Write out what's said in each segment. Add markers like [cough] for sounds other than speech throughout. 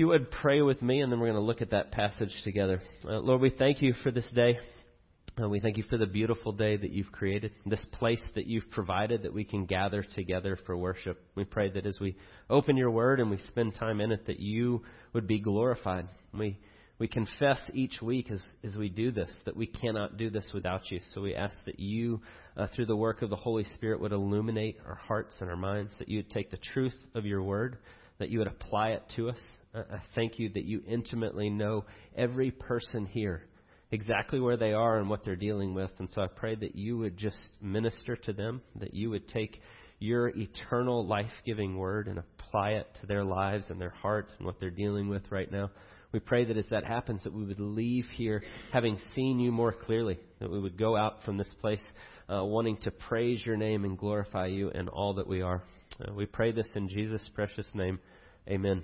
you would pray with me, and then we're going to look at that passage together. Uh, Lord, we thank you for this day. Uh, we thank you for the beautiful day that you've created, this place that you've provided that we can gather together for worship. We pray that as we open your word and we spend time in it, that you would be glorified. We we confess each week as, as we do this that we cannot do this without you. So we ask that you, uh, through the work of the Holy Spirit, would illuminate our hearts and our minds, that you would take the truth of your word, that you would apply it to us. I thank you that you intimately know every person here, exactly where they are and what they're dealing with. And so I pray that you would just minister to them, that you would take your eternal life giving word and apply it to their lives and their heart and what they're dealing with right now. We pray that as that happens, that we would leave here having seen you more clearly, that we would go out from this place uh, wanting to praise your name and glorify you in all that we are. Uh, we pray this in Jesus' precious name. Amen.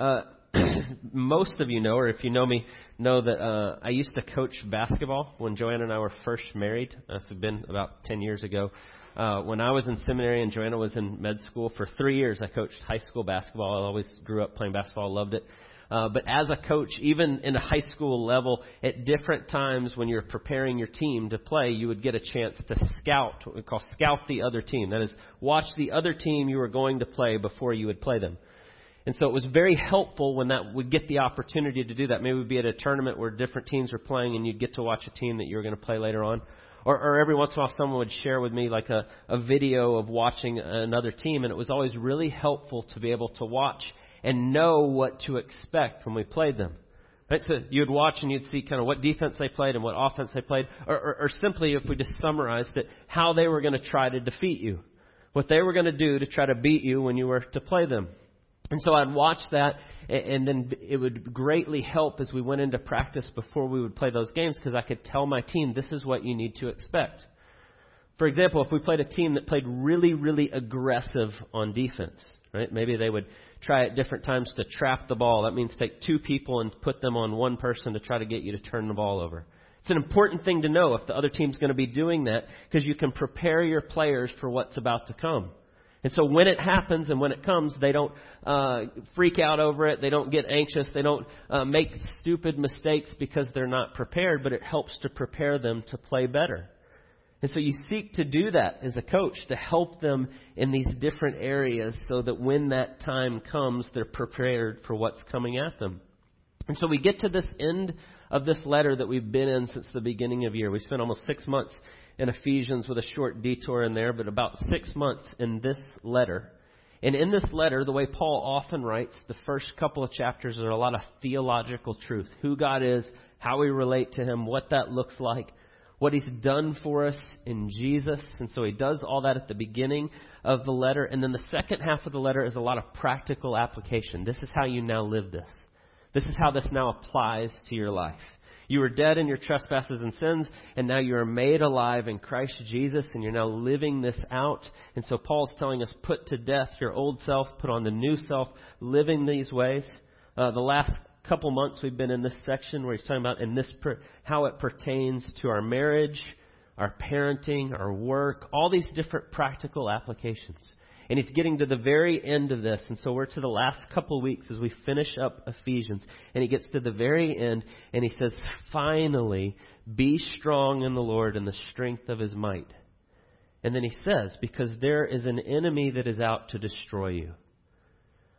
Uh, [clears throat] most of you know, or if you know me, know that uh, I used to coach basketball when Joanna and I were first married. This has been about 10 years ago. Uh, when I was in seminary and Joanna was in med school for three years, I coached high school basketball. I always grew up playing basketball, loved it. Uh, but as a coach, even in a high school level, at different times when you're preparing your team to play, you would get a chance to scout, what we call scout the other team. That is, watch the other team you were going to play before you would play them. And so it was very helpful when that would get the opportunity to do that. Maybe we'd be at a tournament where different teams were playing and you'd get to watch a team that you were going to play later on. Or, or every once in a while someone would share with me like a, a video of watching another team and it was always really helpful to be able to watch and know what to expect when we played them. Right? So you'd watch and you'd see kind of what defense they played and what offense they played, or, or, or simply, if we just summarized it, how they were going to try to defeat you, what they were going to do to try to beat you when you were to play them. And so I'd watch that, and then it would greatly help as we went into practice before we would play those games because I could tell my team this is what you need to expect. For example, if we played a team that played really, really aggressive on defense, right? Maybe they would try at different times to trap the ball. That means take two people and put them on one person to try to get you to turn the ball over. It's an important thing to know if the other team's going to be doing that because you can prepare your players for what's about to come. And so when it happens and when it comes, they don't uh, freak out over it. They don't get anxious. They don't uh, make stupid mistakes because they're not prepared, but it helps to prepare them to play better. And so you seek to do that as a coach to help them in these different areas so that when that time comes, they're prepared for what's coming at them. And so we get to this end of this letter that we've been in since the beginning of year. We spent almost six months in Ephesians with a short detour in there, but about six months in this letter. And in this letter, the way Paul often writes, the first couple of chapters are a lot of theological truth. Who God is, how we relate to Him, what that looks like what he's done for us in Jesus. And so he does all that at the beginning of the letter. And then the second half of the letter is a lot of practical application. This is how you now live this. This is how this now applies to your life. You were dead in your trespasses and sins, and now you are made alive in Christ Jesus, and you're now living this out. And so Paul's telling us, put to death your old self, put on the new self, living these ways. Uh, the last couple months we've been in this section where he's talking about in this per, how it pertains to our marriage, our parenting, our work, all these different practical applications. And he's getting to the very end of this. And so we're to the last couple of weeks as we finish up Ephesians. And he gets to the very end and he says, finally, be strong in the Lord and the strength of his might. And then he says, because there is an enemy that is out to destroy you.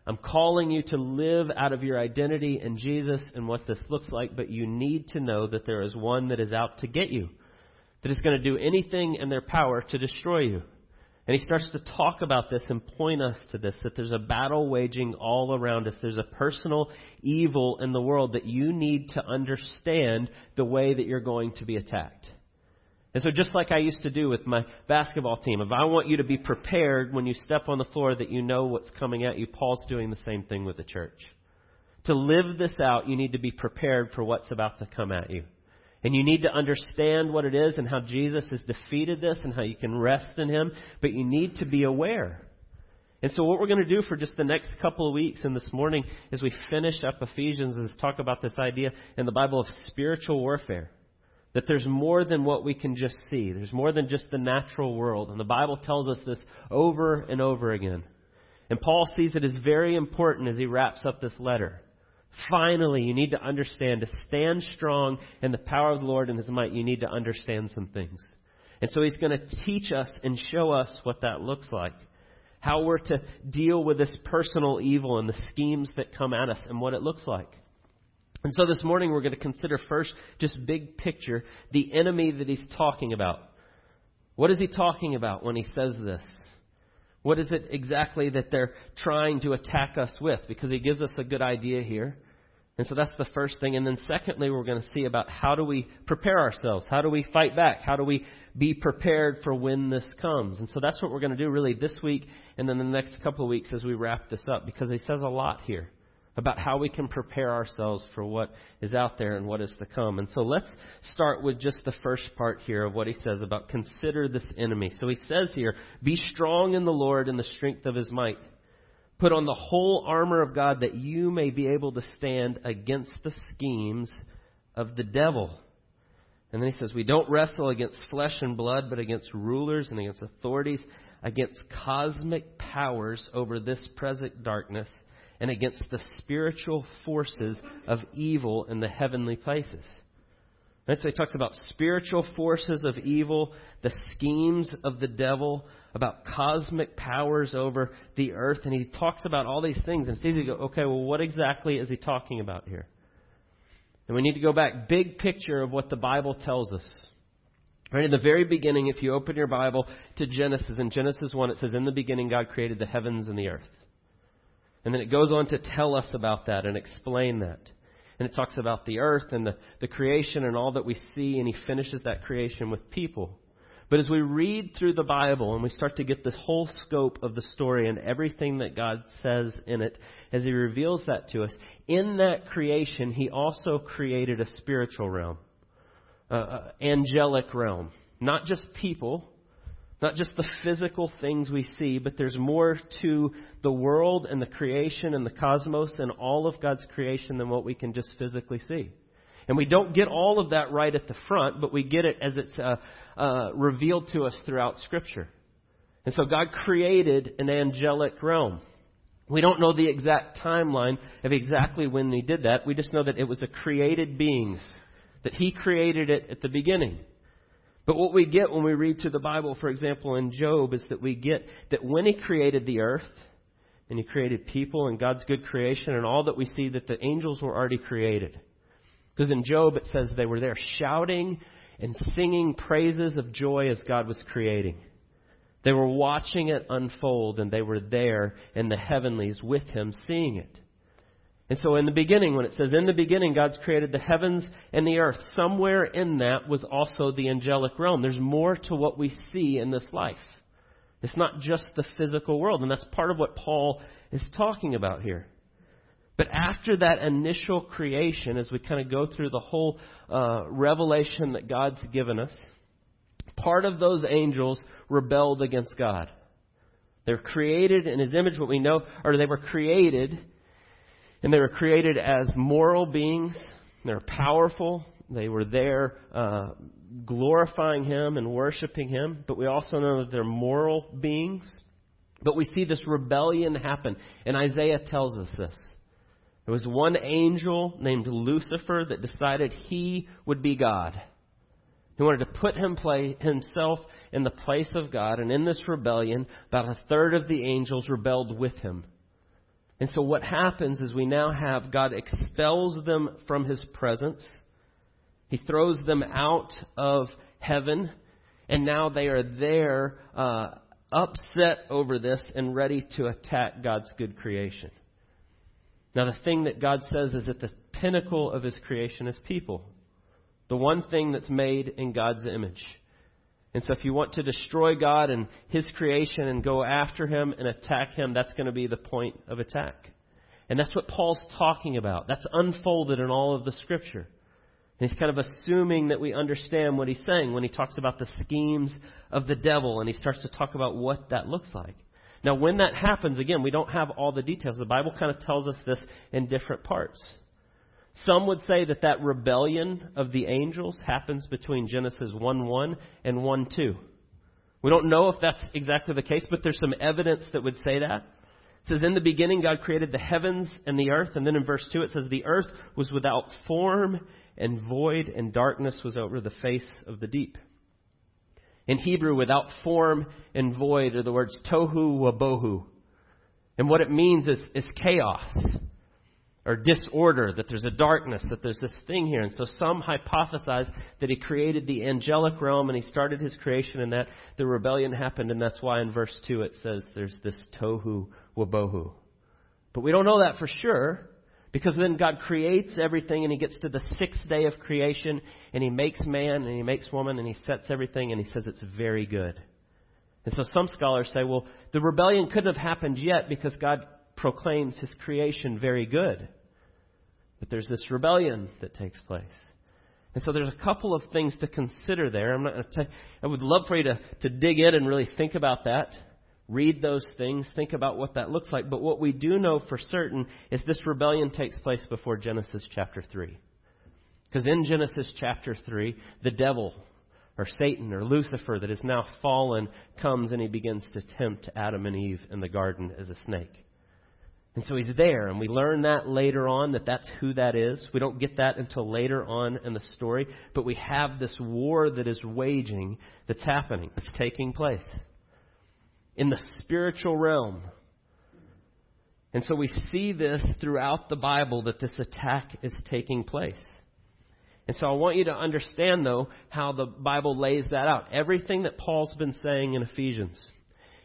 I'm calling you to live out of your identity in Jesus and what this looks like, but you need to know that there is one that is out to get you, that is going to do anything in their power to destroy you. And he starts to talk about this and point us to this that there's a battle waging all around us. There's a personal evil in the world that you need to understand the way that you're going to be attacked. And so just like I used to do with my basketball team, if I want you to be prepared when you step on the floor that you know what's coming at you, Paul's doing the same thing with the church. To live this out, you need to be prepared for what's about to come at you. And you need to understand what it is and how Jesus has defeated this and how you can rest in Him, but you need to be aware. And so what we're going to do for just the next couple of weeks and this morning as we finish up Ephesians is talk about this idea in the Bible of spiritual warfare. That there's more than what we can just see. There's more than just the natural world. And the Bible tells us this over and over again. And Paul sees it as very important as he wraps up this letter. Finally, you need to understand to stand strong in the power of the Lord and his might, you need to understand some things. And so he's going to teach us and show us what that looks like. How we're to deal with this personal evil and the schemes that come at us and what it looks like. And so this morning we're going to consider first, just big picture, the enemy that he's talking about. What is he talking about when he says this? What is it exactly that they're trying to attack us with? Because he gives us a good idea here. And so that's the first thing. And then secondly, we're going to see about how do we prepare ourselves? How do we fight back? How do we be prepared for when this comes? And so that's what we're going to do really this week and then the next couple of weeks as we wrap this up because he says a lot here about how we can prepare ourselves for what is out there and what is to come. And so let's start with just the first part here of what he says about consider this enemy. So he says here, be strong in the Lord and the strength of his might. Put on the whole armor of God that you may be able to stand against the schemes of the devil. And then he says, we don't wrestle against flesh and blood, but against rulers and against authorities, against cosmic powers over this present darkness and against the spiritual forces of evil in the heavenly places. Right, so he talks about spiritual forces of evil, the schemes of the devil, about cosmic powers over the earth, and he talks about all these things. And it's easy to go, okay, well, what exactly is he talking about here? And we need to go back, big picture of what the Bible tells us. Right in the very beginning, if you open your Bible to Genesis, in Genesis 1, it says, In the beginning, God created the heavens and the earth. And then it goes on to tell us about that and explain that. And it talks about the earth and the, the creation and all that we see, and he finishes that creation with people. But as we read through the Bible and we start to get the whole scope of the story and everything that God says in it, as He reveals that to us, in that creation, He also created a spiritual realm, uh, uh angelic realm. Not just people, not just the physical things we see, but there's more to the world and the creation and the cosmos and all of God's creation than what we can just physically see. And we don't get all of that right at the front, but we get it as it's uh, uh, revealed to us throughout Scripture. And so God created an angelic realm. We don't know the exact timeline of exactly when He did that. We just know that it was a created beings, that He created it at the beginning. But what we get when we read through the Bible, for example, in Job, is that we get that when He created the earth, and He created people and God's good creation, and all that we see, that the angels were already created. Because in Job it says they were there shouting and singing praises of joy as God was creating. They were watching it unfold, and they were there in the heavenlies with Him, seeing it. And so in the beginning, when it says, in the beginning, God's created the heavens and the earth, somewhere in that was also the angelic realm. There's more to what we see in this life. It's not just the physical world, and that's part of what Paul is talking about here. But after that initial creation, as we kind of go through the whole uh, revelation that God's given us, part of those angels rebelled against God. They're created in His image, what we know, or they were created and they were created as moral beings. They're powerful. They were there uh, glorifying Him and worshiping Him. But we also know that they're moral beings. But we see this rebellion happen. And Isaiah tells us this. There was one angel named Lucifer that decided he would be God. He wanted to put him play, himself in the place of God. And in this rebellion, about a third of the angels rebelled with him. And so what happens is we now have God expels them from his presence. He throws them out of heaven. And now they are there, uh, upset over this and ready to attack God's good creation. Now, the thing that God says is at the pinnacle of his creation is people. The one thing that's made in God's image. And so if you want to destroy God and His creation and go after Him and attack Him, that's going to be the point of attack. And that's what Paul's talking about. That's unfolded in all of the Scripture. And he's kind of assuming that we understand what he's saying when he talks about the schemes of the devil and he starts to talk about what that looks like. Now, when that happens, again, we don't have all the details. The Bible kind of tells us this in different parts. Some would say that that rebellion of the angels happens between Genesis 1 1 and 1 2. We don't know if that's exactly the case, but there's some evidence that would say that. It says, In the beginning, God created the heavens and the earth. And then in verse 2, it says, The earth was without form and void, and darkness was over the face of the deep. In Hebrew, without form and void are the words tohu wabohu. And what it means is, is chaos or disorder, that there's a darkness, that there's this thing here. And so some hypothesize that he created the angelic realm and he started his creation and that the rebellion happened, and that's why in verse 2 it says there's this tohu wabohu. But we don't know that for sure. Because then God creates everything and he gets to the sixth day of creation and he makes man and he makes woman and he sets everything and he says it's very good. And so some scholars say, well, the rebellion couldn't have happened yet because God proclaims his creation very good. But there's this rebellion that takes place. And so there's a couple of things to consider there. I'm not going to I would love for you to, to dig in and really think about that. Read those things, think about what that looks like. But what we do know for certain is this rebellion takes place before Genesis chapter 3. Because in Genesis chapter 3, the devil, or Satan, or Lucifer, that is now fallen, comes and he begins to tempt Adam and Eve in the garden as a snake. And so he's there, and we learn that later on that that's who that is. We don't get that until later on in the story, but we have this war that is waging, that's happening, that's taking place in the spiritual realm. And so we see this throughout the Bible that this attack is taking place. And so I want you to understand, though, how the Bible lays that out. Everything that Paul's been saying in Ephesians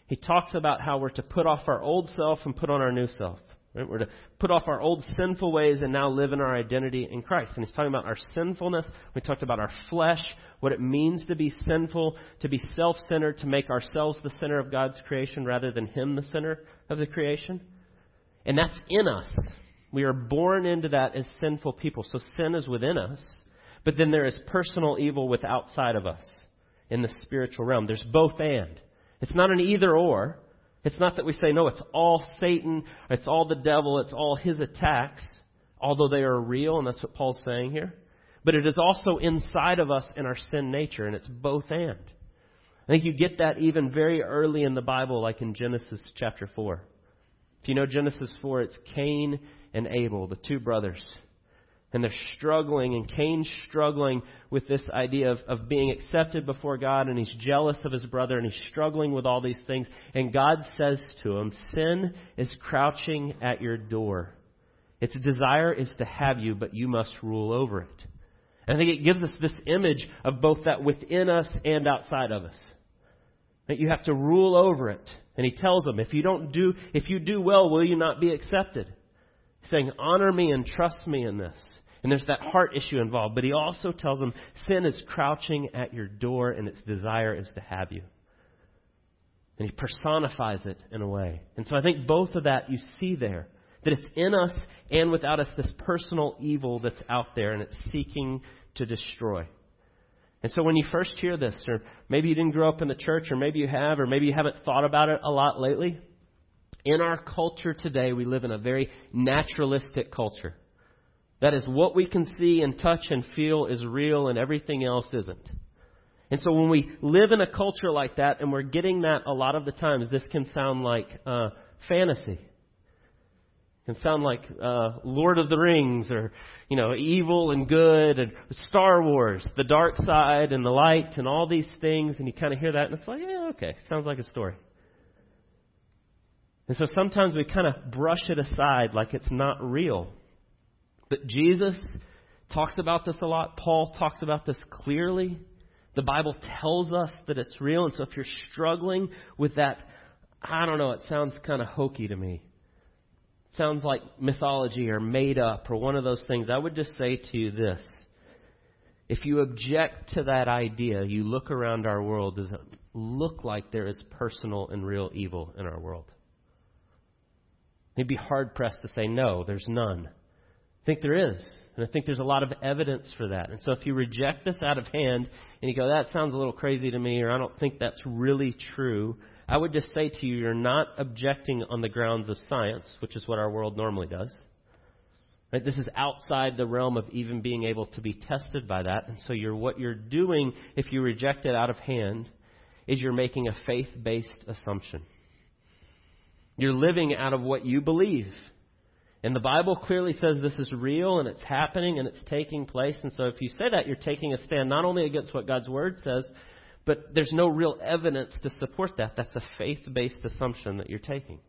he talks about how we're to put off our old self and put on our new self. Right? We're to put off our old sinful ways and now live in our identity in Christ. And he's talking about our sinfulness. We talked about our flesh, what it means to be sinful, to be self centered, to make ourselves the center of God's creation rather than Him the center of the creation. And that's in us. We are born into that as sinful people. So sin is within us, but then there is personal evil with outside of us in the spiritual realm. There's both and. It's not an either or. It's not that we say, no, it's all Satan, it's all the devil, it's all his attacks, although they are real, and that's what Paul's saying here. But it is also inside of us in our sin nature, and it's both and. I think you get that even very early in the Bible, like in Genesis chapter 4. If you know Genesis 4, it's Cain and Abel, the two brothers and they're struggling, and Cain's struggling with this idea of, of being accepted before God, and he's jealous of his brother, and he's struggling with all these things. And God says to him, Sin is crouching at your door. Its desire is to have you, but you must rule over it. And I think it gives us this image of both that within us and outside of us. That you have to rule over it. And he tells them, if you don't do, if you do well, will you not be accepted? Saying, honor me and trust me in this. And there's that heart issue involved. But he also tells them sin is crouching at your door and its desire is to have you. And he personifies it in a way. And so I think both of that you see there. That it's in us and without us this personal evil that's out there and it's seeking to destroy. And so when you first hear this, or maybe you didn't grow up in the church, or maybe you have, or maybe you haven't thought about it a lot lately, in our culture today, we live in a very naturalistic culture. That is, what we can see and touch and feel is real and everything else isn't. And so when we live in a culture like that, and we're getting that a lot of the times, this can sound like uh, fantasy. Can sound like uh, Lord of the Rings or, you know, evil and good and Star Wars, the dark side and the light and all these things. And you kind of hear that and it's like, yeah, okay, sounds like a story. And so sometimes we kind of brush it aside like it's not real. But Jesus talks about this a lot. Paul talks about this clearly. The Bible tells us that it's real. And so if you're struggling with that, I don't know, it sounds kind of hokey to me. It sounds like mythology or made up or one of those things. I would just say to you this. If you object to that idea, you look around our world, does it look like there is personal and real evil in our world? You'd be hard pressed to say, no, there's none. I think there is. And I think there's a lot of evidence for that. And so if you reject this out of hand and you go, that sounds a little crazy to me, or I don't think that's really true, I would just say to you, you're not objecting on the grounds of science, which is what our world normally does. Right? This is outside the realm of even being able to be tested by that. And so you're, what you're doing, if you reject it out of hand, is you're making a faith based assumption. You're living out of what you believe. And the Bible clearly says this is real and it's happening and it's taking place. And so if you say that, you're taking a stand not only against what God's Word says, but there's no real evidence to support that. That's a faith based assumption that you're taking.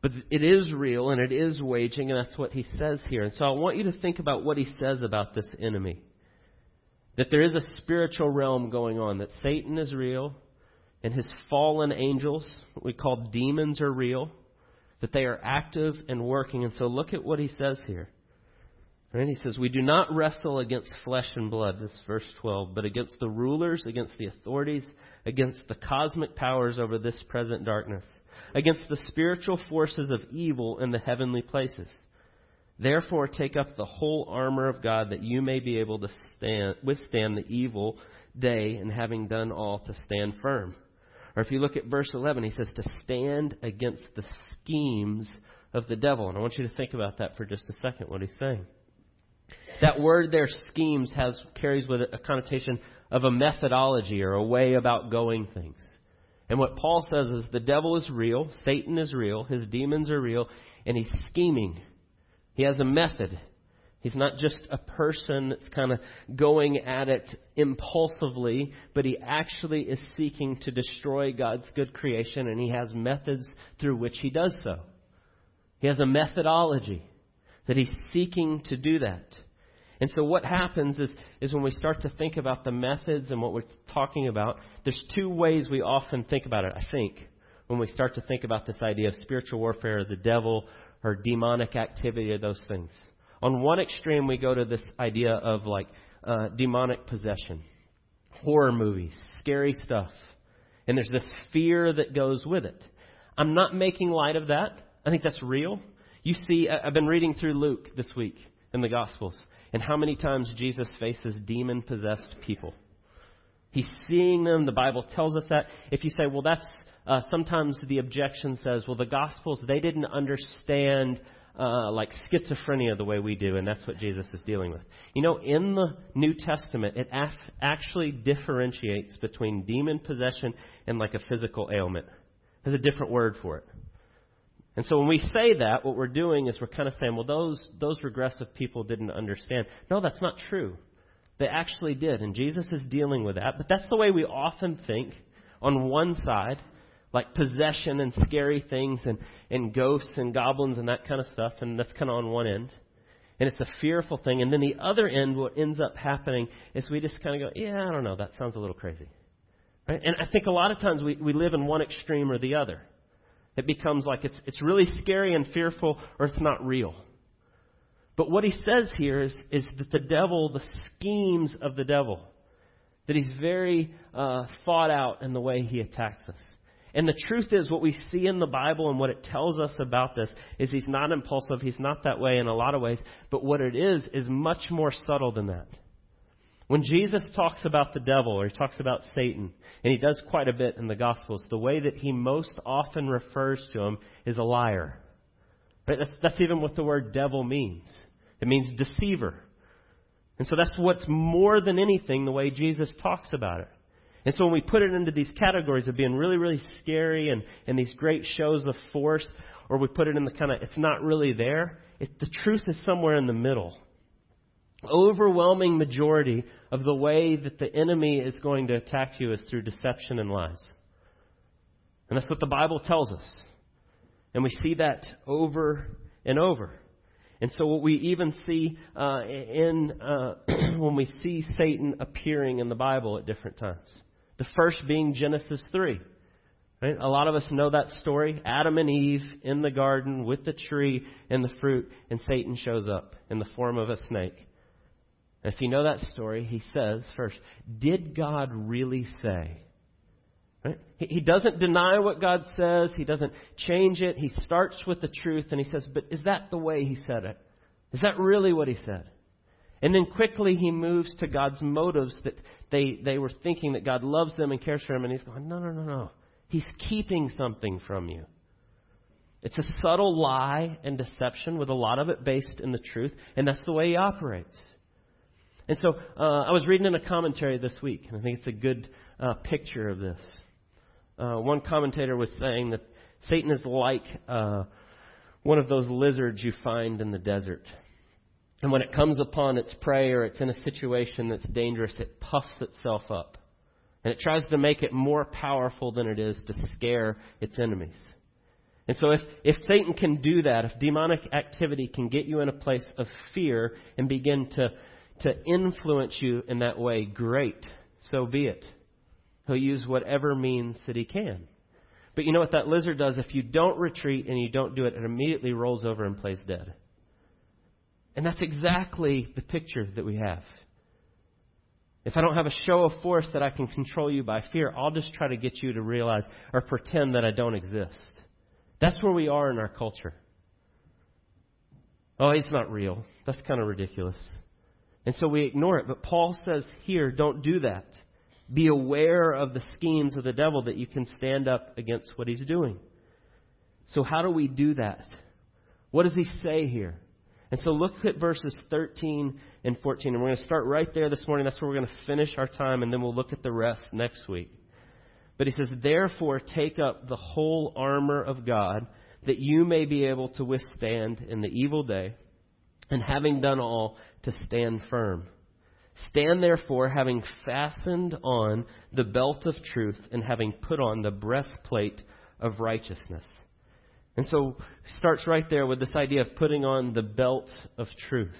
But it is real and it is waging, and that's what he says here. And so I want you to think about what he says about this enemy. That there is a spiritual realm going on, that Satan is real, and his fallen angels, what we call demons, are real, that they are active and working. And so look at what he says here. Right? He says, We do not wrestle against flesh and blood, this is verse 12, but against the rulers, against the authorities, against the cosmic powers over this present darkness, against the spiritual forces of evil in the heavenly places. Therefore, take up the whole armor of God that you may be able to stand, withstand the evil day, and having done all, to stand firm. Or if you look at verse 11, he says to stand against the schemes of the devil. And I want you to think about that for just a second, what he's saying. That word there, schemes, has carries with it a connotation of a methodology or a way about going things. And what Paul says is the devil is real, Satan is real, his demons are real, and he's scheming. He has a method. He's not just a person that's kind of going at it impulsively, but he actually is seeking to destroy God's good creation, and he has methods through which he does so. He has a methodology that he's seeking to do that. And so what happens is, is when we start to think about the methods and what we're talking about, there's two ways we often think about it, I think, when we start to think about this idea of spiritual warfare, or the devil, or demonic activity, or those things. On one extreme, we go to this idea of like uh, demonic possession, horror movies, scary stuff. And there's this fear that goes with it. I'm not making light of that. I think that's real. You see, I've been reading through Luke this week in the Gospels and how many times Jesus faces demon possessed people. He's seeing them. The Bible tells us that. If you say, well, that's uh, sometimes the objection says, well, the Gospels, they didn't understand uh, like schizophrenia the way we do, and that's what Jesus is dealing with. You know, in the New Testament, it af- actually differentiates between demon possession and like a physical ailment. There's a different word for it. And so when we say that, what we're doing is we're kind of saying, well, those, those regressive people didn't understand. No, that's not true. They actually did, and Jesus is dealing with that. But that's the way we often think on one side, like possession and scary things and, and ghosts and goblins and that kind of stuff, and that's kind of on one end. And it's a fearful thing. And then the other end, what ends up happening is we just kind of go, yeah, I don't know, that sounds a little crazy. Right? And I think a lot of times we, we live in one extreme or the other. It becomes like it's, it's really scary and fearful or it's not real. But what he says here is, is that the devil, the schemes of the devil, that he's very uh, thought out in the way he attacks us. And the truth is, what we see in the Bible and what it tells us about this is he's not impulsive, he's not that way in a lot of ways, but what it is, is much more subtle than that. When Jesus talks about the devil or he talks about Satan, and he does quite a bit in the Gospels, the way that he most often refers to him is a liar. Right? That's, that's even what the word devil means. It means deceiver. And so that's what's more than anything the way Jesus talks about it. And so when we put it into these categories of being really, really scary and, and these great shows of force, or we put it in the kind of, it's not really there, it, the truth is somewhere in the middle overwhelming majority of the way that the enemy is going to attack you is through deception and lies. And that's what the Bible tells us. And we see that over and over. And so, what we even see uh, in uh, [clears throat] when we see Satan appearing in the Bible at different times. The first being Genesis 3. Right? A lot of us know that story. Adam and Eve in the garden with the tree and the fruit, and Satan shows up in the form of a snake. If you know that story, he says first, Did God really say? Right? He doesn't deny what God says. He doesn't change it. He starts with the truth and he says, But is that the way he said it? Is that really what he said? And then quickly he moves to God's motives that they, they were thinking that God loves them and cares for them. And he's going, No, no, no, no. He's keeping something from you. It's a subtle lie and deception with a lot of it based in the truth. And that's the way he operates. And so uh, I was reading in a commentary this week, and I think it's a good uh, picture of this. Uh, one commentator was saying that Satan is like uh, one of those lizards you find in the desert. And when it comes upon its prey or it's in a situation that's dangerous, it puffs itself up. And it tries to make it more powerful than it is to scare its enemies. And so if, if Satan can do that, if demonic activity can get you in a place of fear and begin to, to influence you in that way, great. So be it. He'll use whatever means that he can. But you know what that lizard does? If you don't retreat and you don't do it, it immediately rolls over and plays dead. And that's exactly the picture that we have. If I don't have a show of force that I can control you by fear, I'll just try to get you to realize or pretend that I don't exist. That's where we are in our culture. Oh, it's not real. That's kind of ridiculous. And so we ignore it. But Paul says here, don't do that. Be aware of the schemes of the devil that you can stand up against what he's doing. So, how do we do that? What does he say here? And so, look at verses 13 and 14. And we're going to start right there this morning. That's where we're going to finish our time, and then we'll look at the rest next week. But he says, Therefore, take up the whole armor of God, that you may be able to withstand in the evil day, and having done all, to stand firm. Stand therefore, having fastened on the belt of truth and having put on the breastplate of righteousness. And so starts right there with this idea of putting on the belt of truth.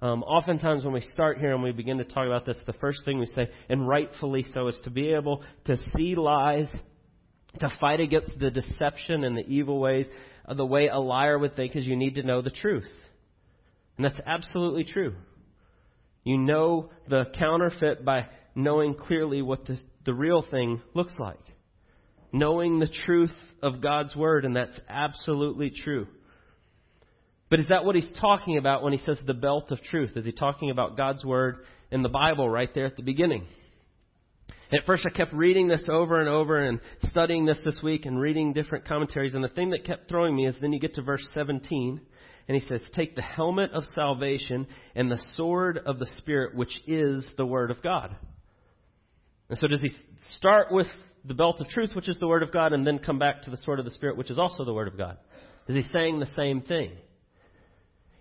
Um, oftentimes, when we start here and we begin to talk about this, the first thing we say, and rightfully so, is to be able to see lies, to fight against the deception and the evil ways, of the way a liar would think is you need to know the truth. And that's absolutely true. You know the counterfeit by knowing clearly what the, the real thing looks like. Knowing the truth of God's Word, and that's absolutely true. But is that what he's talking about when he says the belt of truth? Is he talking about God's Word in the Bible right there at the beginning? At first, I kept reading this over and over and studying this this week and reading different commentaries. And the thing that kept throwing me is then you get to verse 17, and he says, Take the helmet of salvation and the sword of the Spirit, which is the Word of God. And so, does he start with the belt of truth, which is the Word of God, and then come back to the sword of the Spirit, which is also the Word of God? Is he saying the same thing?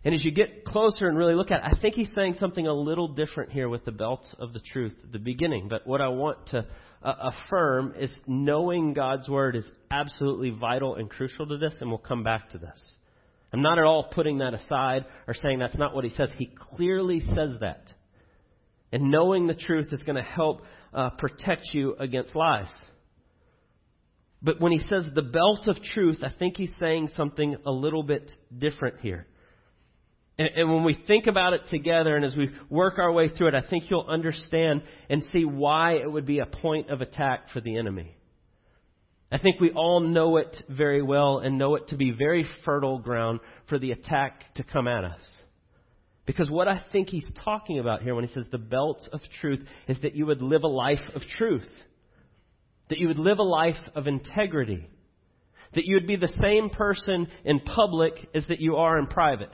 And as you get closer and really look at it, I think he's saying something a little different here with the belt of the truth at the beginning. But what I want to uh, affirm is knowing God's Word is absolutely vital and crucial to this, and we'll come back to this. I'm not at all putting that aside or saying that's not what he says. He clearly says that. And knowing the truth is going to help uh, protect you against lies. But when he says the belt of truth, I think he's saying something a little bit different here. And, and when we think about it together and as we work our way through it, I think you'll understand and see why it would be a point of attack for the enemy. I think we all know it very well and know it to be very fertile ground for the attack to come at us. Because what I think he's talking about here when he says the belt of truth is that you would live a life of truth. That you would live a life of integrity. That you would be the same person in public as that you are in private.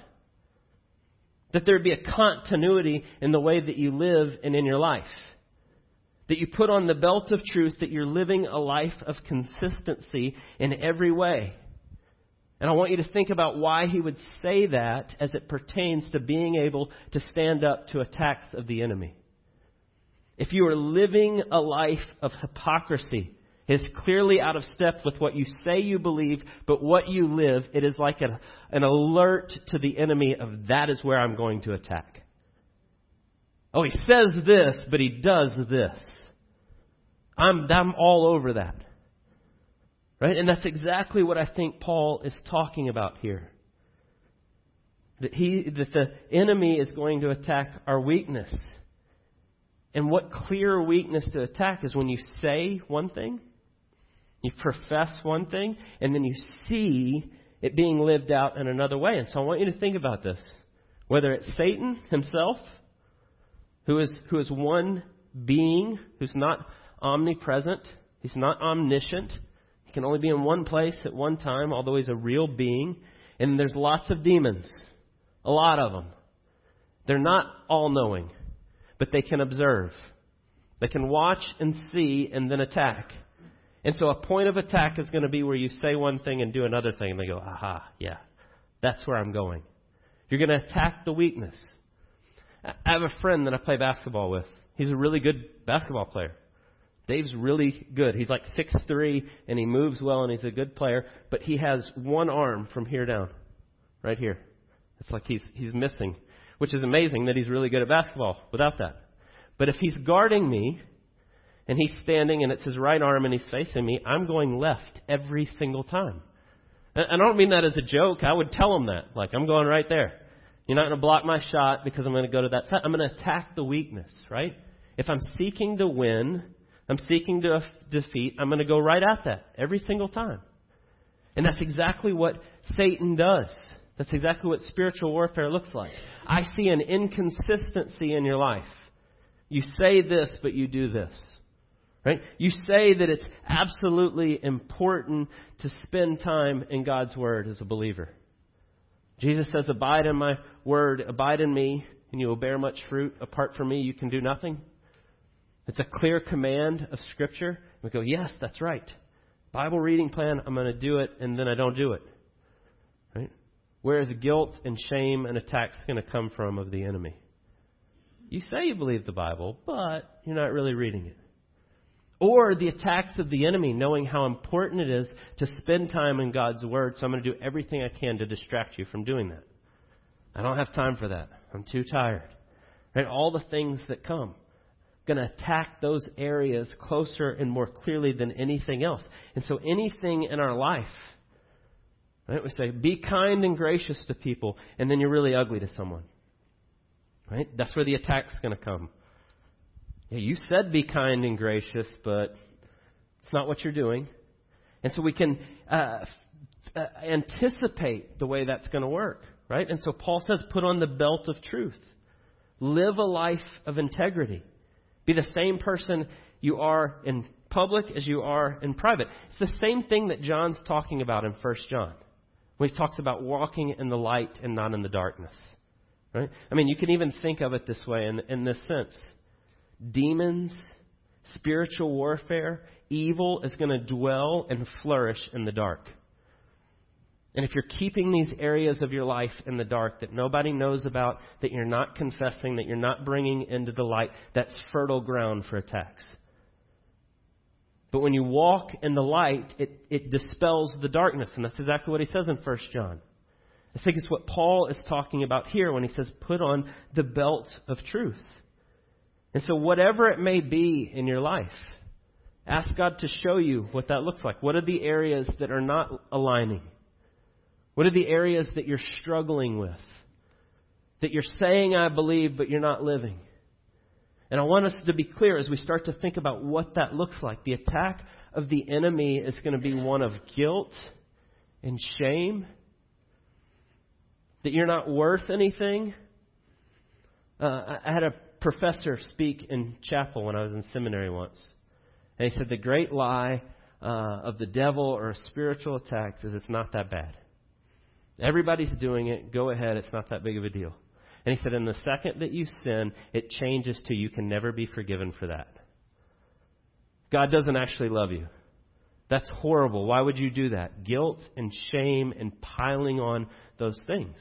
That there would be a continuity in the way that you live and in your life that you put on the belt of truth, that you're living a life of consistency in every way. And I want you to think about why he would say that as it pertains to being able to stand up to attacks of the enemy. If you are living a life of hypocrisy, is clearly out of step with what you say you believe, but what you live, it is like a, an alert to the enemy of that is where I'm going to attack. Oh, he says this, but he does this. I'm, I'm all over that. Right? And that's exactly what I think Paul is talking about here. That he, that the enemy is going to attack our weakness. And what clear weakness to attack is when you say one thing, you profess one thing, and then you see it being lived out in another way. And so I want you to think about this. Whether it's Satan himself, who is, who is one being, who's not omnipresent. He's not omniscient. He can only be in one place at one time, although he's a real being. And there's lots of demons. A lot of them. They're not all knowing, but they can observe. They can watch and see and then attack. And so a point of attack is going to be where you say one thing and do another thing, and they go, aha, yeah, that's where I'm going. You're going to attack the weakness. I have a friend that I play basketball with. He's a really good basketball player. Dave's really good. He's like six three, and he moves well and he's a good player, but he has one arm from here down. Right here. It's like he's he's missing, which is amazing that he's really good at basketball without that. But if he's guarding me and he's standing and it's his right arm and he's facing me, I'm going left every single time. And I don't mean that as a joke. I would tell him that. Like, I'm going right there. You're not going to block my shot because I'm going to go to that side. I'm going to attack the weakness, right? If I'm seeking to win, I'm seeking to defeat, I'm going to go right at that every single time. And that's exactly what Satan does. That's exactly what spiritual warfare looks like. I see an inconsistency in your life. You say this, but you do this. Right? You say that it's absolutely important to spend time in God's Word as a believer. Jesus says, Abide in my Word, abide in me, and you will bear much fruit. Apart from me, you can do nothing. It's a clear command of Scripture. We go, Yes, that's right. Bible reading plan, I'm going to do it, and then I don't do it. Where is guilt and shame and attacks going to come from of the enemy? You say you believe the Bible, but you're not really reading it. Or the attacks of the enemy, knowing how important it is to spend time in God's Word, so I'm going to do everything I can to distract you from doing that. I don't have time for that. I'm too tired. Right? All the things that come. Going to attack those areas closer and more clearly than anything else. And so anything in our life, right? We say, be kind and gracious to people, and then you're really ugly to someone. Right? That's where the attack's going to come. Yeah, you said be kind and gracious, but it's not what you're doing. And so we can uh, uh, anticipate the way that's going to work, right? And so Paul says, put on the belt of truth. Live a life of integrity. Be the same person you are in public as you are in private. It's the same thing that John's talking about in 1 John, when he talks about walking in the light and not in the darkness. Right? I mean, you can even think of it this way in, in this sense demons, spiritual warfare, evil is going to dwell and flourish in the dark. And if you're keeping these areas of your life in the dark that nobody knows about, that you're not confessing, that you're not bringing into the light, that's fertile ground for attacks. But when you walk in the light, it, it dispels the darkness. And that's exactly what he says in 1 John. I think it's what Paul is talking about here when he says, put on the belt of truth. And so, whatever it may be in your life, ask God to show you what that looks like. What are the areas that are not aligning? What are the areas that you're struggling with? That you're saying, I believe, but you're not living? And I want us to be clear as we start to think about what that looks like. The attack of the enemy is going to be one of guilt and shame. That you're not worth anything. Uh, I had a professor speak in chapel when I was in seminary once. And he said, The great lie uh, of the devil or spiritual attacks is it's not that bad. Everybody's doing it. Go ahead. It's not that big of a deal. And he said, In the second that you sin, it changes to you can never be forgiven for that. God doesn't actually love you. That's horrible. Why would you do that? Guilt and shame and piling on those things.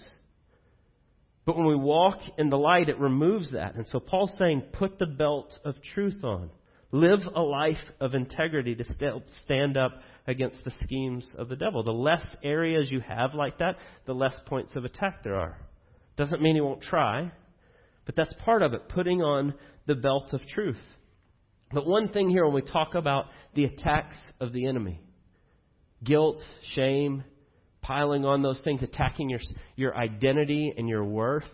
But when we walk in the light, it removes that. And so Paul's saying, put the belt of truth on. Live a life of integrity to stand up against the schemes of the devil. The less areas you have like that, the less points of attack there are. Doesn't mean he won't try, but that's part of it, putting on the belt of truth. But one thing here when we talk about the attacks of the enemy guilt, shame, piling on those things, attacking your, your identity and your worth,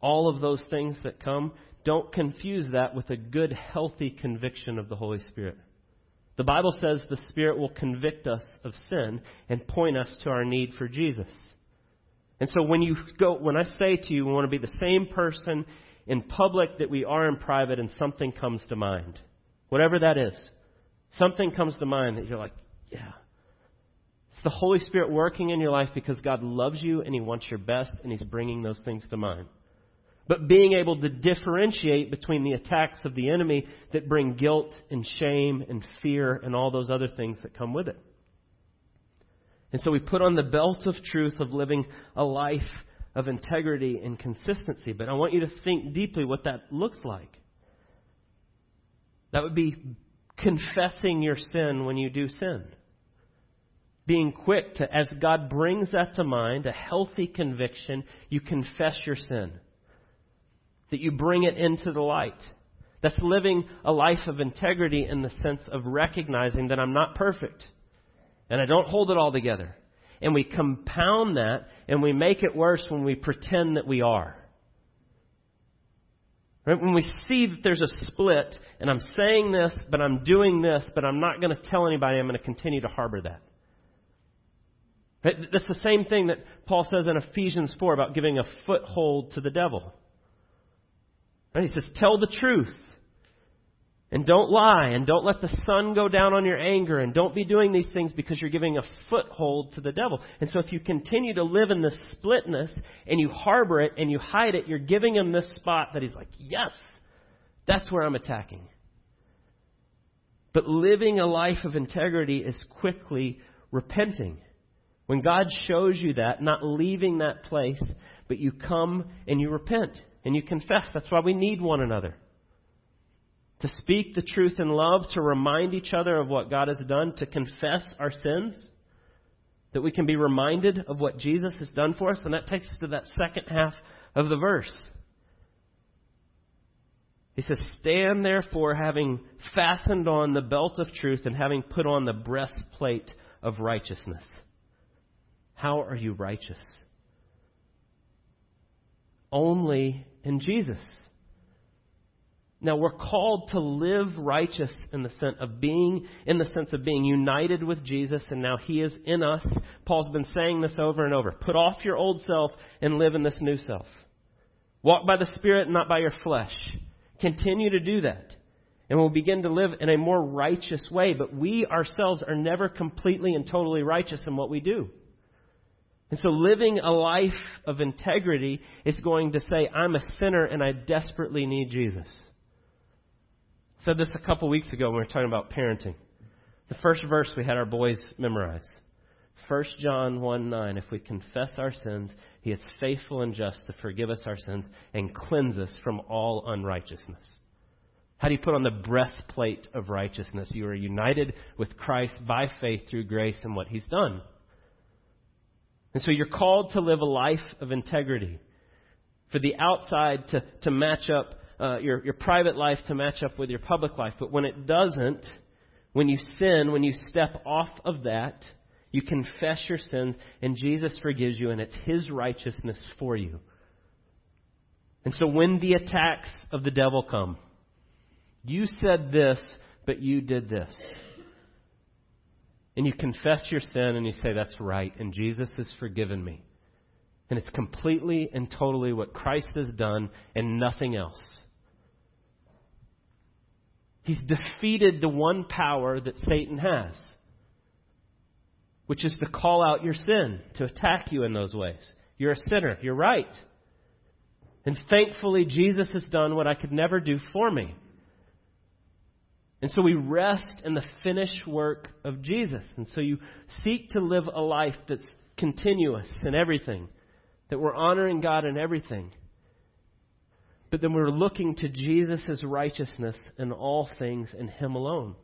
all of those things that come, don't confuse that with a good, healthy conviction of the Holy Spirit. The Bible says the Spirit will convict us of sin and point us to our need for Jesus. And so when you go, when I say to you, we want to be the same person in public that we are in private, and something comes to mind, whatever that is, something comes to mind that you're like, yeah, it's the Holy Spirit working in your life because God loves you and He wants your best and He's bringing those things to mind. but being able to differentiate between the attacks of the enemy that bring guilt and shame and fear and all those other things that come with it. And so we put on the belt of truth of living a life of integrity and consistency. But I want you to think deeply what that looks like. That would be confessing your sin when you do sin. Being quick to, as God brings that to mind, a healthy conviction, you confess your sin. That you bring it into the light. That's living a life of integrity in the sense of recognizing that I'm not perfect and I don't hold it all together. And we compound that and we make it worse when we pretend that we are. Right? When we see that there's a split and I'm saying this, but I'm doing this, but I'm not going to tell anybody, I'm going to continue to harbor that. Right? That's the same thing that Paul says in Ephesians 4 about giving a foothold to the devil. Right? He says, tell the truth. And don't lie, and don't let the sun go down on your anger, and don't be doing these things because you're giving a foothold to the devil. And so if you continue to live in this splitness, and you harbor it, and you hide it, you're giving him this spot that he's like, yes, that's where I'm attacking. But living a life of integrity is quickly repenting. When God shows you that, not leaving that place, but you come and you repent and you confess. That's why we need one another to speak the truth in love, to remind each other of what God has done, to confess our sins, that we can be reminded of what Jesus has done for us. And that takes us to that second half of the verse. He says, Stand therefore, having fastened on the belt of truth and having put on the breastplate of righteousness. How are you righteous? Only in Jesus. Now we're called to live righteous in the sense of being in the sense of being united with Jesus and now he is in us. Paul's been saying this over and over. Put off your old self and live in this new self. Walk by the spirit not by your flesh. Continue to do that. And we'll begin to live in a more righteous way, but we ourselves are never completely and totally righteous in what we do. And so living a life of integrity is going to say, I'm a sinner and I desperately need Jesus said this a couple weeks ago when we were talking about parenting. The first verse we had our boys memorize. 1 John 1 9. If we confess our sins, he is faithful and just to forgive us our sins and cleanse us from all unrighteousness. How do you put on the breastplate of righteousness? You are united with Christ by faith through grace and what he's done. And so you're called to live a life of integrity. For the outside to, to match up uh, your, your private life to match up with your public life. But when it doesn't, when you sin, when you step off of that, you confess your sins, and Jesus forgives you, and it's His righteousness for you. And so when the attacks of the devil come, you said this, but you did this. And you confess your sin and you say, That's right, and Jesus has forgiven me. And it's completely and totally what Christ has done and nothing else. He's defeated the one power that Satan has, which is to call out your sin, to attack you in those ways. You're a sinner. You're right. And thankfully, Jesus has done what I could never do for me. And so we rest in the finished work of Jesus. And so you seek to live a life that's continuous in everything, that we're honoring God in everything. But then we're looking to Jesus' righteousness in all things in Him alone.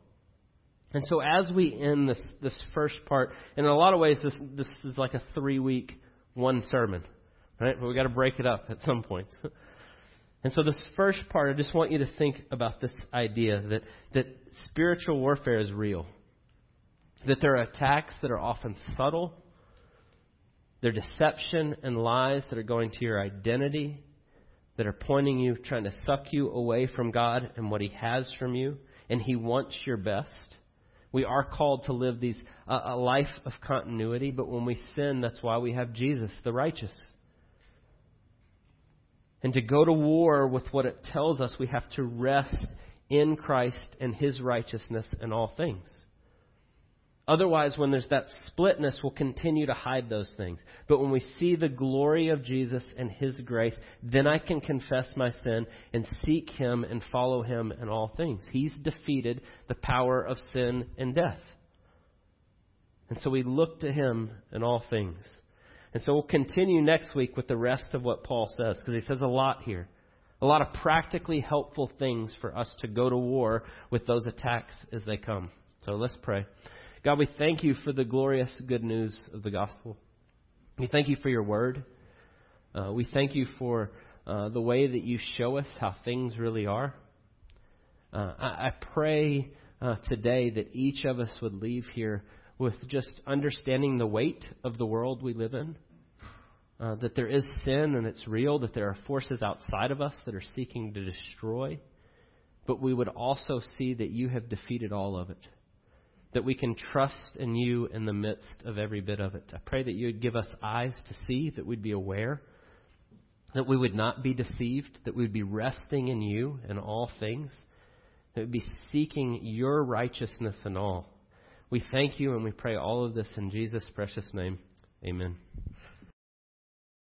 And so as we end this, this first part, in a lot of ways, this, this is like a three week, one sermon. Right? But we've got to break it up at some point. [laughs] And so this first part, I just want you to think about this idea that, that spiritual warfare is real. That there are attacks that are often subtle. They're deception and lies that are going to your identity that are pointing you, trying to suck you away from God and what He has from you, and He wants your best. We are called to live these uh, a life of continuity, but when we sin, that's why we have Jesus, the righteous. And to go to war with what it tells us, we have to rest in Christ and His righteousness in all things. Otherwise, when there's that splitness, we'll continue to hide those things. But when we see the glory of Jesus and His grace, then I can confess my sin and seek Him and follow Him in all things. He's defeated the power of sin and death. And so we look to Him in all things. And so we'll continue next week with the rest of what Paul says, because he says a lot here. A lot of practically helpful things for us to go to war with those attacks as they come. So let's pray. God, we thank you for the glorious good news of the gospel. We thank you for your word. Uh, we thank you for uh, the way that you show us how things really are. Uh, I, I, pray uh, today that each of us would leave here with just understanding the weight of the world we live in. Uh, that there is sin and it's real, that there are forces outside of us that are seeking to destroy. But we would also see that you have defeated all of it that we can trust in you in the midst of every bit of it. I pray that you would give us eyes to see, that we'd be aware, that we would not be deceived, that we would be resting in you in all things, that we'd be seeking your righteousness in all. We thank you and we pray all of this in Jesus' precious name. Amen.